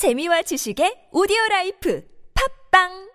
재미와 지식의 오디오 라이프. 팝빵!